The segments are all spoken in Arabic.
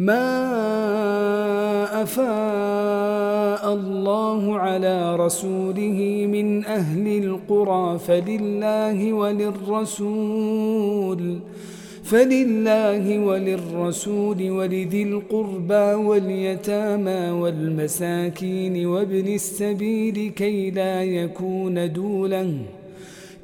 ما أفاء الله على رسوله من أهل القرى فلله وللرسول فلله وللرسول ولذي القربى واليتامى والمساكين وابن السبيل كي لا يكون دولاً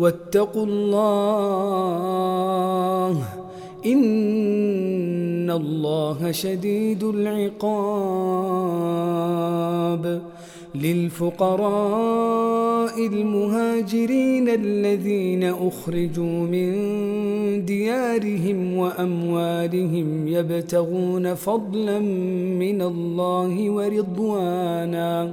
واتقوا الله إن الله شديد العقاب للفقراء المهاجرين الذين أخرجوا من ديارهم وأموالهم يبتغون فضلا من الله ورضوانا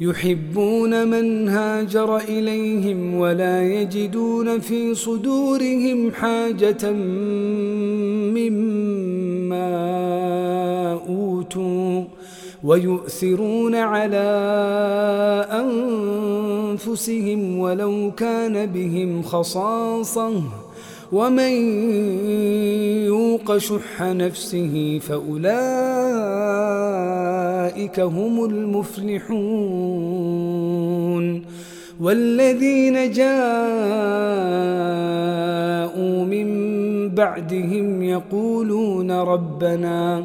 يحبون من هاجر إليهم ولا يجدون في صدورهم حاجة مما أوتوا ويؤثرون على أنفسهم ولو كان بهم خصاصة ومن يوق شح نفسه فأولئك هم المفلحون والذين جاءوا من بعدهم يقولون ربنا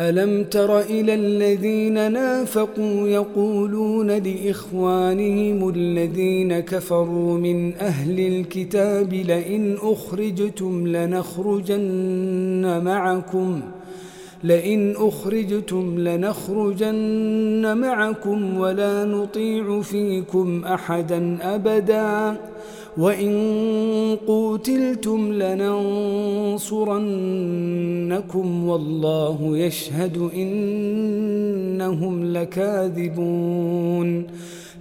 ألم تر إلى الذين نافقوا يقولون لإخوانهم الذين كفروا من أهل الكتاب لئن أخرجتم لنخرجن معكم لئن أخرجتم لنخرجن معكم ولا نطيع فيكم أحدا أبداً وإن قوتلتم لننصرنكم والله يشهد إنهم لكاذبون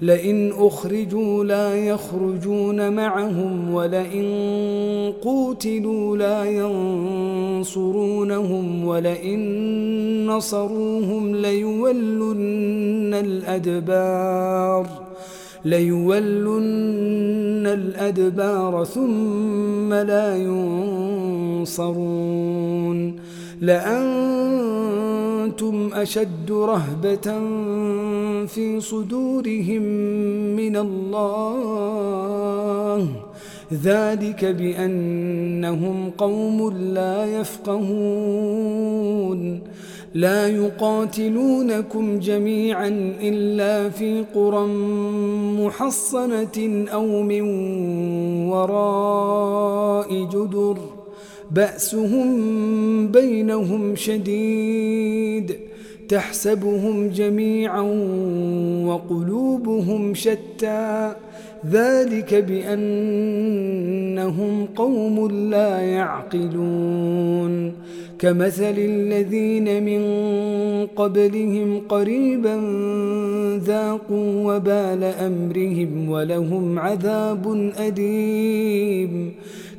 لئن أخرجوا لا يخرجون معهم ولئن قوتلوا لا ينصرونهم ولئن نصروهم ليولن الأدبار ليولن الأدبار ثم لا ينصرون. لأنتم أشد رهبة في صدورهم من الله. ذلك بأنهم قوم لا يفقهون. لا يقاتلونكم جميعا إلا في قرى محصنة أو من وراء جدر. بأسهم بينهم شديد. تحسبهم جميعا وقلوبهم شتى. ذلك بأنهم قوم لا يعقلون. كمثل الذين من قبلهم قريبا ذاقوا وبال أمرهم ولهم عذاب أليم.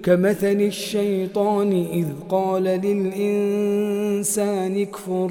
كمثل الشيطان إذ قال للإنسان اكفر.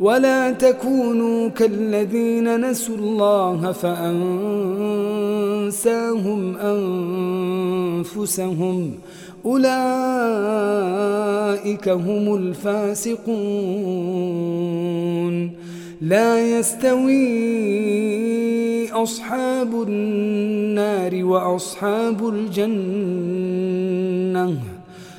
ولا تكونوا كالذين نسوا الله فأنساهم أنفسهم أولئك هم الفاسقون لا يستوي أصحاب النار وأصحاب الجنة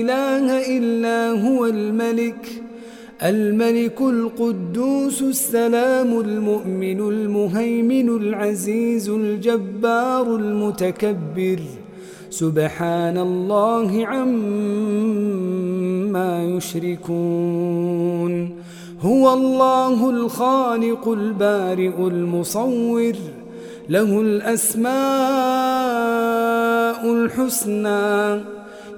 إله إلا هو الملك الملك القدوس السلام المؤمن المهيمن العزيز الجبار المتكبر. سبحان الله عما يشركون. هو الله الخالق البارئ المصور له الأسماء الحسنى.